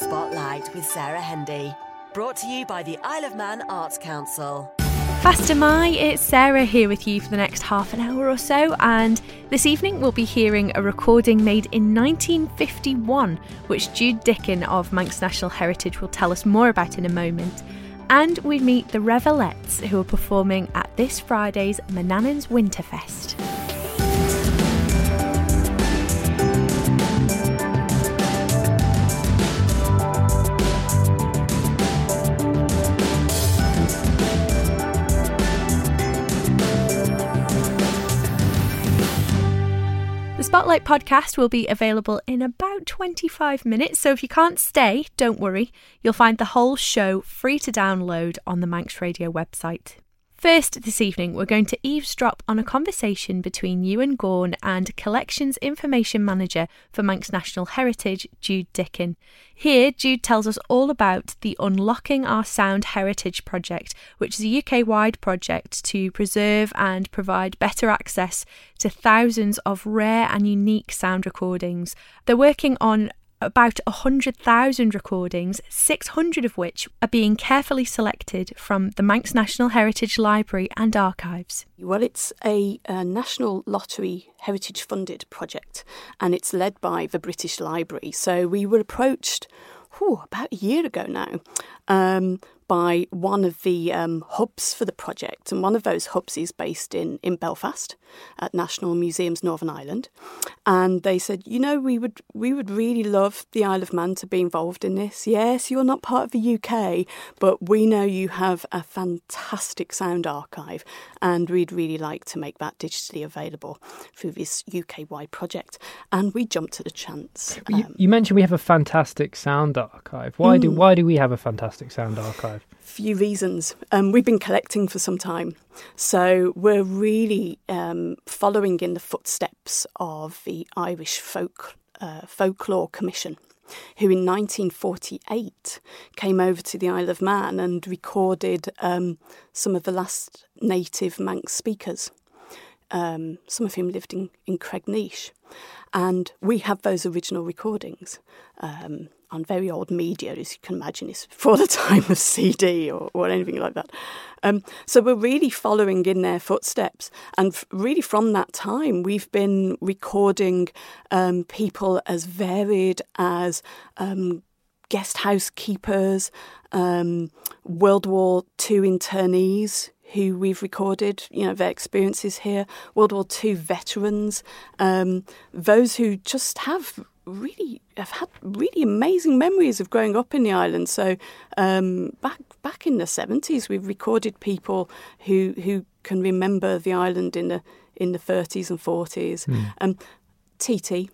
Spotlight with Sarah Hendy. Brought to you by the Isle of Man Arts Council. Fastyr mie, it's Sarah here with you for the next half an hour or so, and this evening we'll be hearing a recording made in 1951, which Jude Dickin of Manx National Heritage will tell us more about in a moment. And we meet the Revelettes, who are performing at this Friday's Manannan's Winterfest. Spotlight podcast will be available in about 25 minutes, so if you can't stay, don't worry. You'll find the whole show free to download on the Manx Radio website. First, this evening, we're going to eavesdrop on a conversation between Ewan Gawne and Collections Information Manager for Manx National Heritage, Jude Dickin. Here, Jude tells us all about the Unlocking Our Sound Heritage project, which is a UK wide project to preserve and provide better access to thousands of rare and unique sound recordings. They're working on about 100,000 recordings, 600 of which are being carefully selected from the Manx National Heritage Library and Archives. Well, it's a, a, National Lottery Heritage funded project and it's led by the British Library. So we were approached whew, about a year ago now um, by one of the um, hubs for the project, and one of those hubs is based in, in Belfast at National Museums Northern Ireland. And they said, you know, we would we would really love the Isle of Man to be involved in this. Yes, you're not part of the UK, but we know you have a fantastic sound archive, and we'd really like to make that digitally available through this UK wide project. And we jumped at the chance. Um, you, you, mentioned we have a fantastic sound archive. Why mm. do why do we have a fantastic sound archive? Few reasons. Um, we've been collecting for some time, so we're really um, following in the footsteps of the Irish Folk uh, Folklore Commission who in 1948 came over to the Isle of Man and recorded um, some of the last native Manx speakers, um, some of whom lived in, in Cregneash. And we have those original recordings. Um, on very old media, as you can imagine, it's before the time of CD or, or anything like that. Um, so we're really following in their footsteps. And f- really from that time, we've been recording um, people as varied as um, guest housekeepers, um, World War II internees who we've recorded, you know, their experiences here, World War II veterans, um, those who just have really have had really amazing memories of growing up in the island. So um, back back in the seventies, we've recorded people who who can remember the island in the in the thirties and forties. Mm. Um, TT,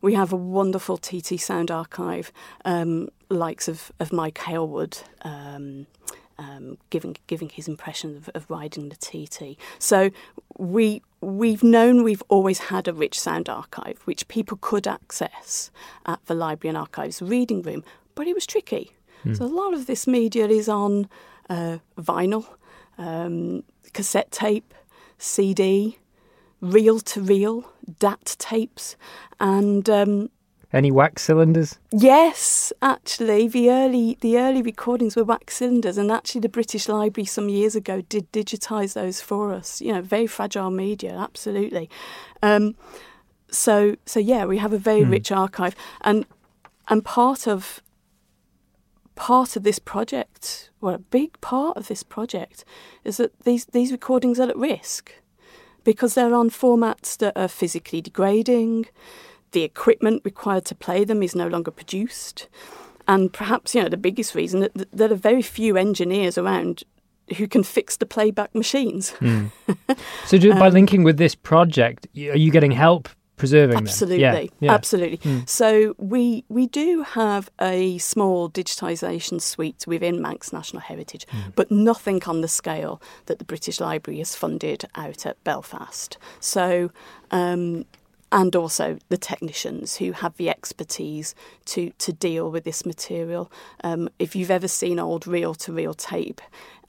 we have a wonderful TT sound archive, um, likes of of Mike Hailwood. Um, um, giving giving his impression of, of, riding the TT. So we we've known we've always had a rich sound archive which people could access at the library and archives reading room, but it was tricky. Mm. So a lot of this media is on uh, vinyl, um, cassette tape, CD, reel to reel, DAT tapes, and um, any wax cylinders? Yes, actually, the early the early recordings were wax cylinders, and actually, the British Library some years ago did digitise those for us. You know, very fragile media, absolutely. Um, so, so yeah, we have a very mm. rich archive, and and part of part of this project, well, a big part of this project, is that these these recordings are at risk because they're on formats that are physically degrading the equipment required to play them is no longer produced. And perhaps, you know, the biggest reason that, there are very few engineers around who can fix the playback machines. Mm. So, do, by um, linking with this project, are you getting help preserving absolutely, them? Yeah, yeah. absolutely. Mm. So we we do have a small digitisation suite within Manx National Heritage, mm. but nothing on the scale that the British Library has funded out at Belfast. So. Um, and also the technicians who have the expertise to, to deal with this material. Um, if you've ever seen old reel to reel tape,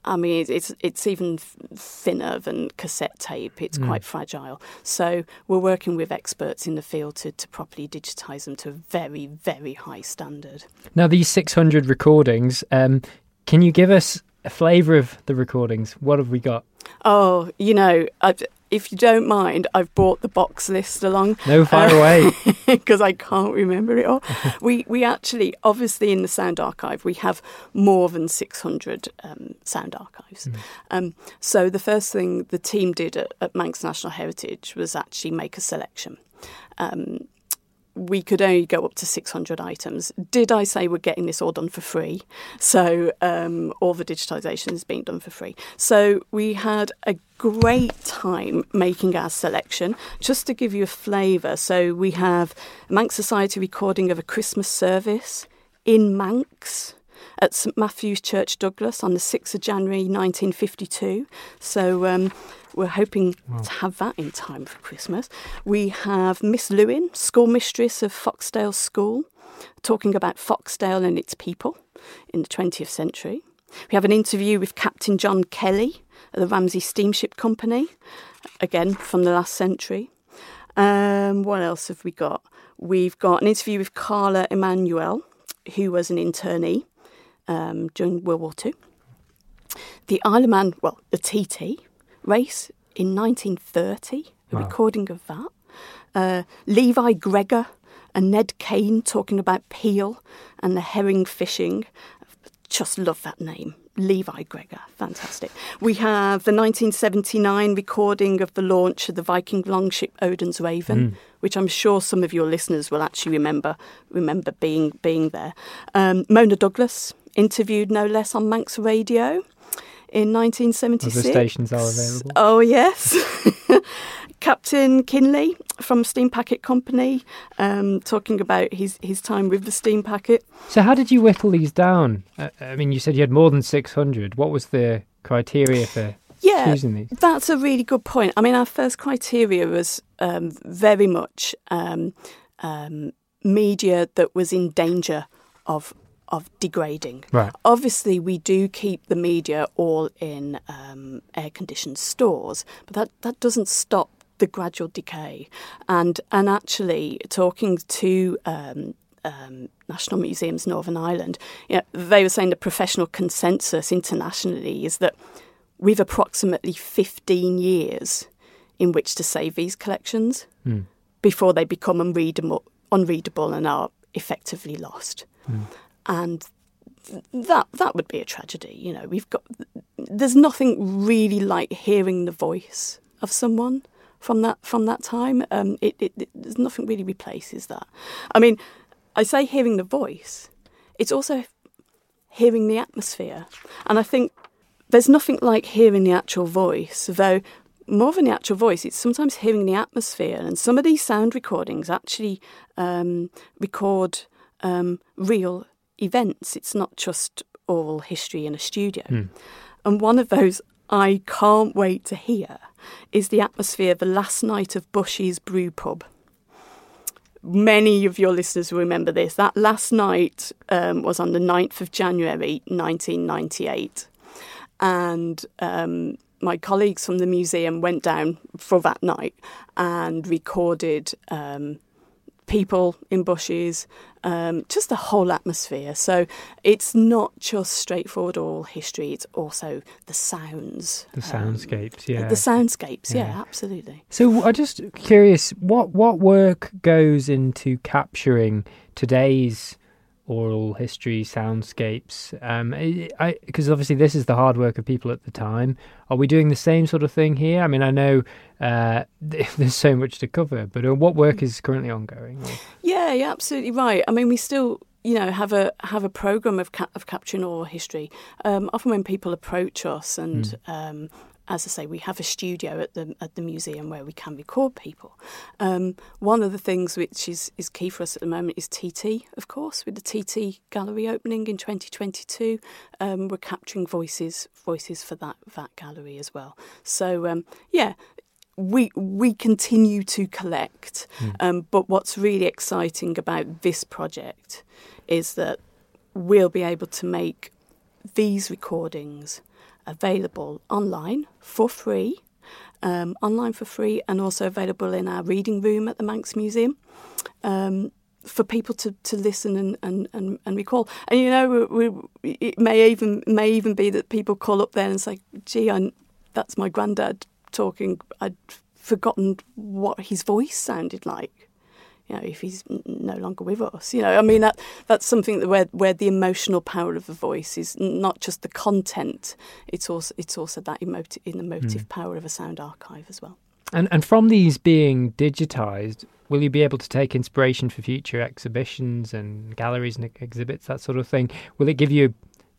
I mean, it's it's even thinner than cassette tape. It's mm. quite fragile. So we're working with experts in the field to, to properly digitise them to a very, very high standard. Now, these 600 recordings, um, can you give us a flavour of the recordings? What have we got? Oh, you know, I've, if you don't mind, I've brought the box list along. No, fire uh, away. Because I can't remember it all. we we actually, obviously, in the sound archive, we have more than 600 um, sound archives. Mm. Um, so the first thing the team did at, at Manx National Heritage was actually make a selection. Um, we could only go up to 600 items. Did I say we're getting this all done for free? So um, all the digitisation is being done for free. So we had a great time making our selection. Just to give you a flavour, so we have Manx Society recording of a Christmas service in Manx at St Matthew's Church Douglas on the 6th of January 1952. So um, we're hoping wow. to have that in time for Christmas. We have Miss Lewin, school mistress of Foxdale School, talking about Foxdale and its people in the 20th century. We have an interview with Captain John Kelly of the Ramsey Steamship Company, again from the last century. Um, what else have we got? We've got an interview with Carla Emanuel, who was an internee um, during World War II. The Isle of Man, well, the TT, race in 1930, a wow. recording of that. Uh, Levi Gregor and Ned Kane talking about Peel and the herring fishing. Just love that name. Levi Gregor, fantastic. We have the 1979 recording of the launch of the Viking longship Odin's Raven, mm. which I'm sure some of your listeners will actually remember remember being being there. Um, Mona Douglas interviewed no less on Manx Radio in 1976. the stations are available. Oh, yes. Captain Kinley from Steam Packet Company, um, talking about his, his time with the Steam Packet. So, how did you whittle these down? Uh, I mean, you said you had more than 600. What was the criteria for yeah, choosing these? That's a really good point. I mean, our first criteria was um, very much um, um media that was in danger of of degrading. Right. Obviously, we do keep the media all in um, air conditioned stores, but that, that doesn't stop the gradual decay. And and actually, talking to um, um, National Museums Northern Ireland, you know, they were saying the professional consensus internationally is that we've approximately 15 years in which to save these collections mm. before they become unreadable, unreadable and are effectively lost. Mm and that that would be a tragedy. You know, we've got there's nothing really like hearing the voice of someone from that from that time. Um, it, it, it, there's nothing really replaces that. I mean, I say hearing the voice. It's also hearing the atmosphere, and I think there's nothing like hearing the actual voice. Though more than the actual voice, it's sometimes hearing the atmosphere. And some of these sound recordings actually um, record um, real events. It's not just oral history in a studio. Mm. And one of those I can't wait to hear is the atmosphere of the last night of Bushy's Brew Pub. Many of your listeners will remember this. That last night um, was on the 9th of January 1998. And um, my colleagues from the museum went down for that night and recorded um, people in Bushy's, um, just the whole atmosphere. So it's not just straightforward oral history; it's also the sounds, the soundscapes. Um, yeah, the soundscapes. Yeah. yeah, absolutely. So I'm just curious, what what work goes into capturing today's oral history soundscapes um because obviously this is the hard work of people at the time are we doing the same sort of thing here i mean i know uh, there's so much to cover but uh, what work is currently ongoing or? yeah you're absolutely right i mean we still you know have a have a program of ca- of capturing oral history um, often when people approach us and mm. um, as I say, we have a studio at the at the museum where we can record people. Um, one of the things which is, is key for us at the moment is TT, of course, with the TT gallery opening in 2022. Um, we're capturing voices voices for that that gallery as well. So um, yeah. We we continue to collect, mm. but what's really exciting about this project is that we'll be able to make these recordings available online for free, um, online for free, and also available in our reading room at the Manx Museum. Um, for people to, to listen and, and, and, and recall, and you know, we, we, it may even may even be that people call up there and say, "Gee, I, that's my granddad talking. I'd forgotten what his voice sounded like." You know, if he's no longer with us. You know, I mean that that's something that where where the emotional power of the voice is not just the content; it's also it's also that emotive, emotive mm. power of a sound archive as well. And and from these being digitized, will you be able to take inspiration for future exhibitions and galleries and exhibits, that sort of thing? Will it give you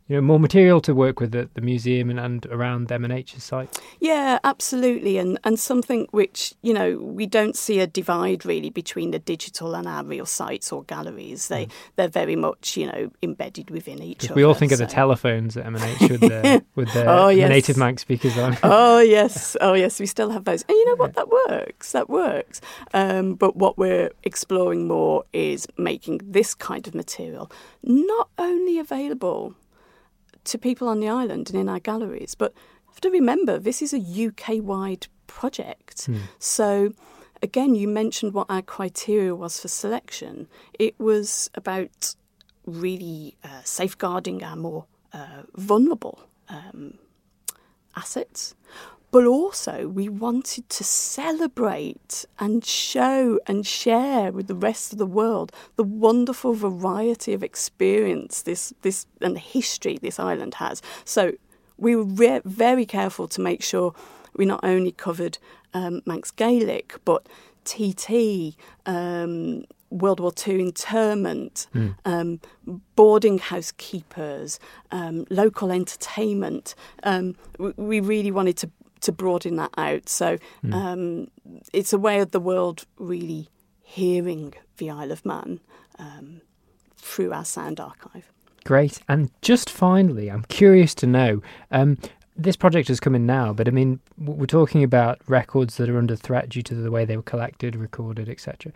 you know more material to work with at the museum and, and around MNH's site? Yeah, absolutely, and and something which you know we don't see a divide really between the digital and our real sites or galleries. They mm. they're very much you know embedded within each other. We all think so. of the telephones at MNH with the with the oh, yes. native Manx speakers on. oh yes, oh yes, we still have those, and you know what? That works. That works. Um, but what we're exploring more is making this kind of material not only available to people on the island and in our galleries. But you have to remember, this is a UK wide project. Hmm. So, again, you mentioned what our criteria was for selection. It was about really uh, safeguarding our more uh, vulnerable um, assets, but also we wanted to celebrate and show and share with the rest of the world the wonderful variety of experience this this and history this island has. So we were re- very careful to make sure we not only covered um, Manx Gaelic but TT. Um, World War II internment, mm. um, boarding house keepers, um, local entertainment. Um, we, we, really wanted to to broaden that out. So mm. um, it's a way of the world really hearing the Isle of Man um, through our sound archive. Great. And just finally, I'm curious to know. Um, this project has come in now, but I mean, we're talking about records that are under threat due to the way they were collected, recorded, etc.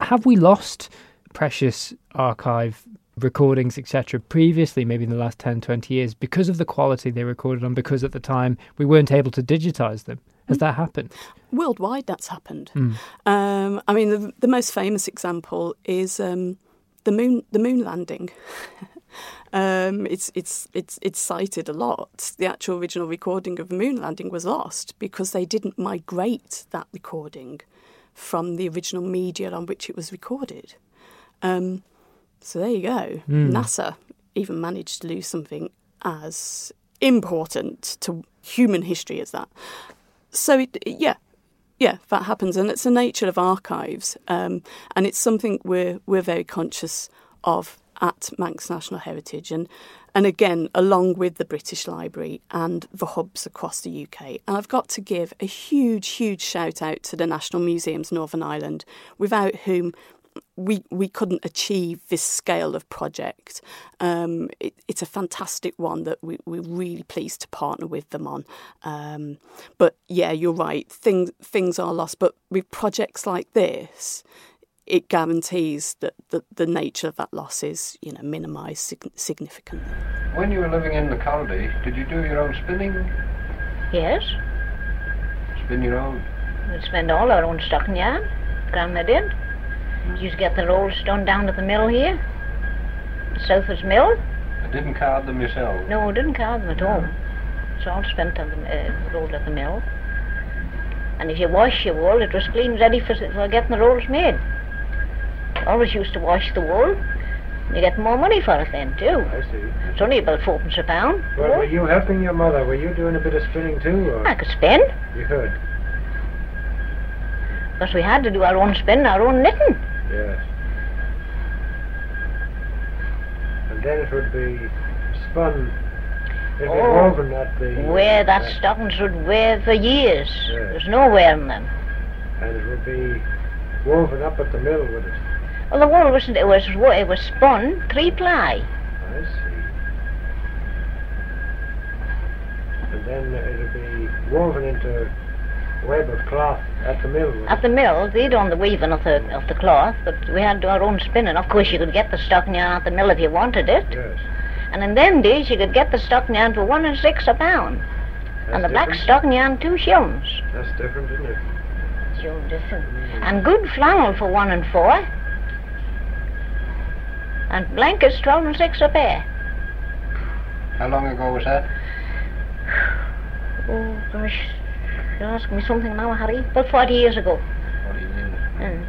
Have we lost precious archive recordings, etc., previously, maybe in the last 10, 20 years, because of the quality they recorded on, because at the time we weren't able to digitize them. Has that happened? Worldwide, that's happened. Mm. Um, I mean, the, the, most famous example is um, the moon, the moon landing. um, it's it's it's it's cited a lot. The actual original recording of the moon landing was lost because they didn't migrate that recording from the original media on which it was recorded. Um, so there you go. Mm. NASA even managed to lose something as important to human history as that. So it, yeah, yeah, that happens, and it's the nature of archives, um, and it's something we're we're very conscious of at Manx National Heritage, and and again along with the British Library and the hubs across the UK. And I've got to give a huge, huge shout out to the National Museums Northern Ireland, without whom we we couldn't achieve this scale of project. Um, it, it's a fantastic one that we, we're really pleased to partner with them on. Um, but yeah, you're right. Things things are lost, but with projects like this, it guarantees that the, the nature of that loss is you know minimised sig- significantly. When you were living in the colony, did you do your own spinning? Yes. Spin your own. We spend all our own stocking yarn. Grandma did. You just get the rolls done down to the mill here, Southwards Mill. I didn't card them yourself? No, I didn't card them at all. It's all spent on the uh, rolled at the mill. And if you wash your wool, it was clean, ready for, for getting the rolls made. Always used to wash the wool. You get more money for it then too. I see. It's only about fourpence a pound. Well, were you helping your mother? Were you doing a bit of spinning too? Or? I could spin. You could. Because we had to do our own spin, our own knitting. Yes. And then it would be spun, it would oh, woven at the... Where that uh, stockings would wear for years. Yes. There's no wearing them. And it would be woven up at the mill, would it? Well, the wool wasn't, it was, it was spun three-ply. I see. And then it would be woven into web of cloth at the mill. At the mill, they done the weaving of the of the cloth, but we had to do our own spinning. Of course, you could get the stocking yarn at the mill if you wanted it. Yes. And in them days, you could get the stocking yarn for one and six a pound. That's and the black different. stocking yarn, two shillings. That's different, isn't it? So different. Mm. And good flannel for one and four. And blankets, twelve and six a pair. How long ago was that? Oh, gosh. You're asking me something now, Harry. About 40 years ago. What do you mean? Mm.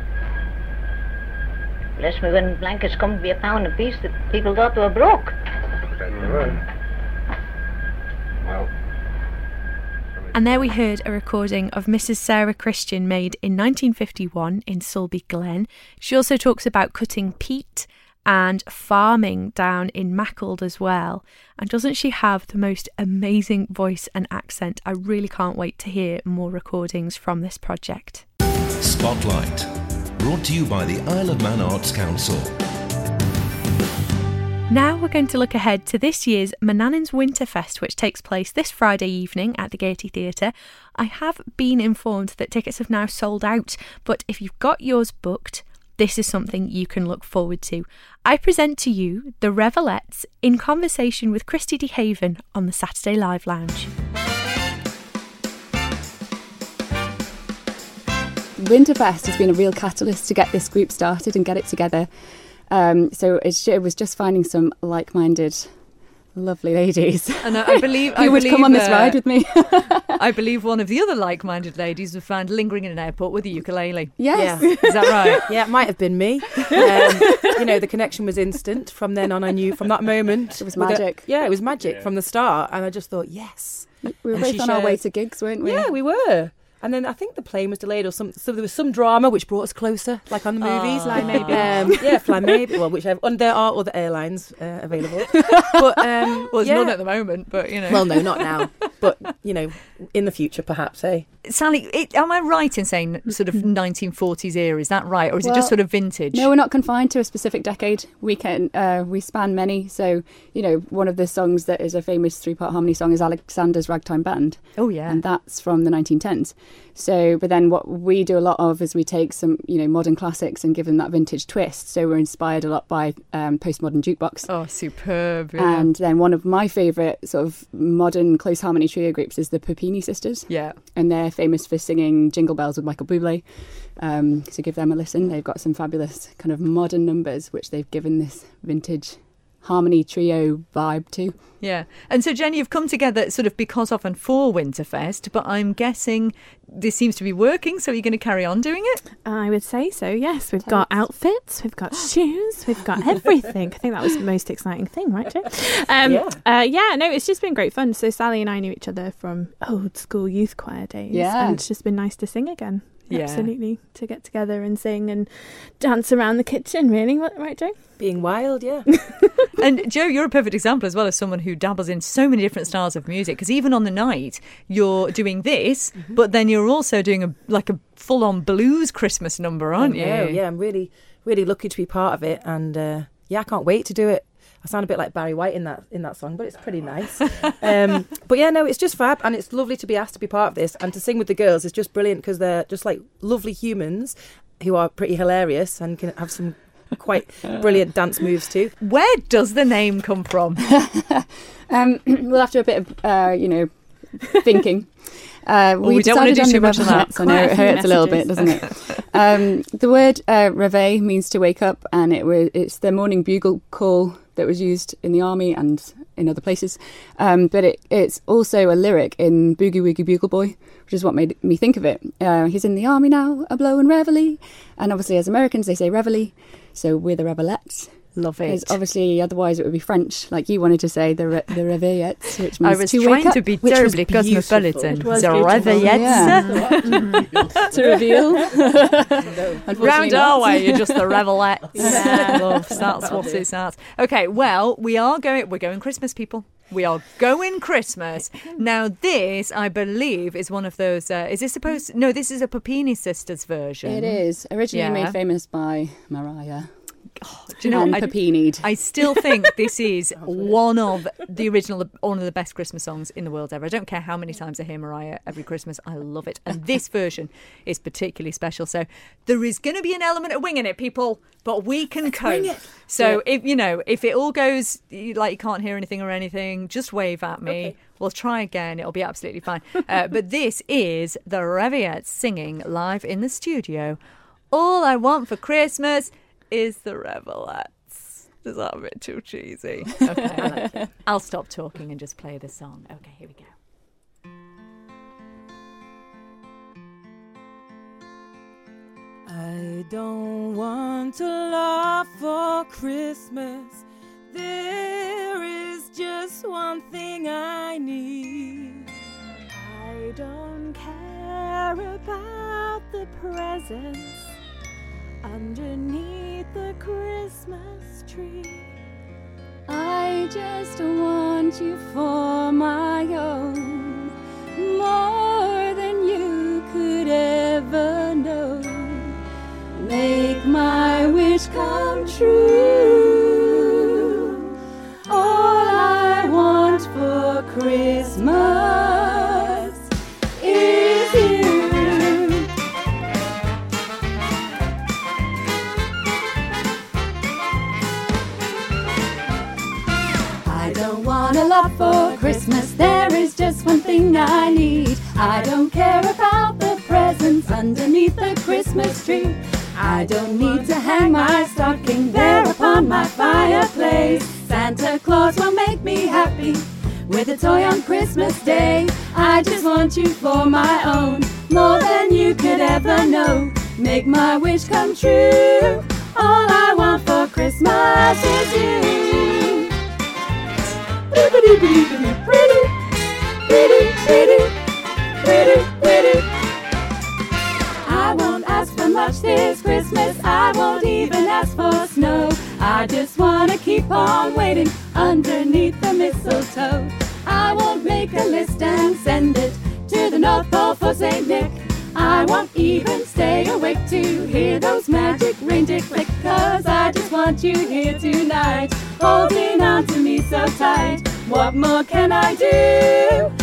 Bless me, when blankets come to be a pound apiece, the people thought they were broke. They were. Well. And there we heard a recording of Mrs. Sarah Christian made in 1951 in Sulby Glen. She also talks about cutting peat and farming down in Maughold as well. And doesn't she have the most amazing voice and accent? I really can't wait to hear more recordings from this project. Spotlight. Brought to you by the Isle of Man Arts Council. Now we're going to look ahead to this year's Manannan's Winterfest, which takes place this Friday evening at the Gaiety Theatre. I have been informed that tickets have now sold out, but if you've got yours booked, this is something you can look forward to. I present to you the Revelettes in conversation with Christy DeHaven on the Saturday Live Lounge. Winterfest has been a real catalyst to get this group started and get it together. Um, so it was just finding some like-minded, lovely ladies And I, I believe I would believe, come on this uh, ride with me. I believe one of the other like-minded ladies was found lingering in an airport with a ukulele. yes. Yeah. Is that right? Yeah, it might have been me. Um, you know, the connection was instant. From then on, I knew from that moment. It was with the- magic. yeah, it was magic from the start. And I just thought, yes. We were And both she on our way to gigs, weren't we? Yeah, we were. And then I think the plane was delayed or some, so there was some drama which brought us closer, like on the movies. Fly Maybe. Um, yeah, Fly Maybe. Well, whichever. And there are other airlines uh, available. But, um, Well, there's yeah. none at the moment, but you know. Well, no, not now. But, you know, in the future, perhaps, eh? Sally, it, am I right in saying sort of 1940s era? Is that right, or is it just sort of vintage? No, we're not confined to a specific decade. We can uh, we span many. So you know, one of the songs that is a famous three-part harmony song is Alexander's Ragtime Band. Oh yeah. and that's from the 1910s. So, but then what we do a lot of is we take some, you know, modern classics and give them that vintage twist. So we're inspired a lot by um, postmodern jukebox. oh, superb. Yeah. And then one of my favourite sort of modern close harmony trio groups is the Puppini Sisters, yeah. and they're famous for singing Jingle Bells with Michael Bublé. Um, so give them a listen. They've got some fabulous kind of modern numbers which they've given this vintage harmony trio vibe too. Yeah. And so, Jenny, you've come together sort of because of and for Winterfest, but I'm guessing this seems to be working, so are you're going to carry on doing it? I would say so, yes. We've got outfits, we've got shoes, we've got everything. I think that was the most exciting thing, right, Joe? Um, Yeah. Uh, yeah, no, it's just been great fun. So Sally and I knew each other from old school youth choir days. Yeah. And it's just been nice to sing again. Yeah. Absolutely. To get together and sing and dance around the kitchen, really. What, right, Joe? Being wild, yeah. And Joe, you're a perfect example as well as someone who dabbles in so many different styles of music. Because even on the night, you're doing this, Mm-hmm. but then you're also doing a like a full-on blues Christmas number, aren't you? Yeah, yeah. I'm really, really lucky to be part of it, and uh, yeah, I can't wait to do it. I sound a bit like Barry White in that in that song, but it's pretty nice. um, but yeah, no, it's just fab, and it's lovely to be asked to be part of this and to sing with the girls is just brilliant because they're just like lovely humans who are pretty hilarious and can have some quite brilliant dance moves too. Where does the name come from? Um, we'll have to do a bit of, uh, you know, thinking. Uh, we don't wanna decided do too much of that. I know it hurts a little bit, doesn't it? Um, the word uh, "reveille" means to wake up, and it was it's the morning bugle call that was used in the army and in other places. Um, but it, it's also a lyric in Boogie Woogie Bugle Boy, which is what made me think of it. Uh, he's in the army now, a blowing reveille, and obviously as Americans they say reveille, so we're the Revelettes. Love Because it. obviously, otherwise it would be French, like you wanted to say, the re- the réveillettes, which means I was to trying wake up, to be which was terribly beautiful. cosmopolitan. It was The beautiful. Reveillettes. to reveal. Unfortunately Round our way, you're just the Revelettes. Yeah. Love, that's what it's at. Okay, well, we are going. We're going Christmas, people. We are going Christmas. Now, this, I believe, is one of those. Uh, is this supposed? No, this is a Puppini Sisters version. It is originally Yeah. made famous by Mariah. Oh, do you know and I, Papini'd. I still think this is one of the original, one of the best Christmas songs in the world ever. I don't care how many times I hear Mariah every Christmas. I love it, and this version is particularly special. So there is going to be an element of winging it, people, but we can cope. So if you know if it all goes like you can't hear anything or anything, just wave at me. We'll try again. It'll be absolutely fine. Uh, but this is the Revelettes singing live in the studio. All I want for Christmas is the Revelettes. Is that a bit too cheesy? Okay, I'll stop talking and just play the song. Okay, here we go. I don't want to laugh for Christmas. There is just one thing I need. I don't care about the presents underneath the Christmas tree. I just want you for my own, more than you could ever know. Make my wish come true. Christmas. There is just one thing I need. I don't care about the presents underneath the Christmas tree. I don't need to hang my stocking there upon my fireplace. Santa Claus will make me happy with a toy on Christmas Day. I just want you for my own, more than you could ever know. Make my wish come true. All I want for Christmas is you. I won't ask for much this Christmas. I won't even ask for snow. I just wanna keep on waiting underneath the mistletoe. I won't make a list and send it to the North Pole for Saint Nick. I won't even stay awake to hear those magic reindeer click. Cause I just want you here tonight, holding on to me so tight. What more can I do?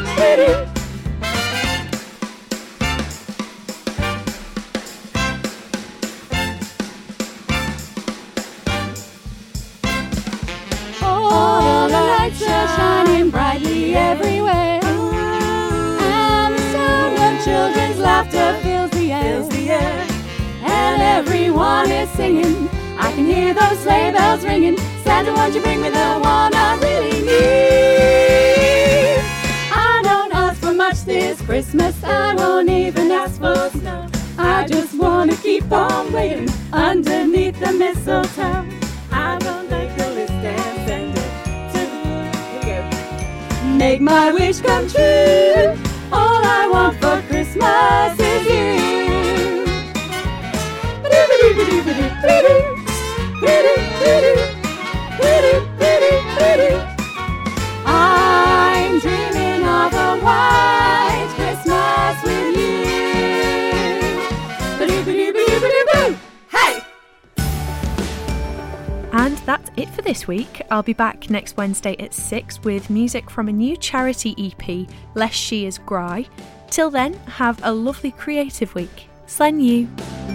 fills the air. And everyone is singing. I can hear those sleigh bells ringing. Santa, won't you bring me the one I really need? I don't ask for much this Christmas. I won't even ask for snow. I just wanna keep on waiting underneath the mistletoe. I won't make a list and to. Make my wish come true. All I want for Christmas is you. I'm dreaming of a white Christmas with you. Hey! And that's it for this week. I'll be back next Wednesday at 6 with music from a new charity EP, Less She Is Gry. Till then, have a lovely creative week. Slane lhiu.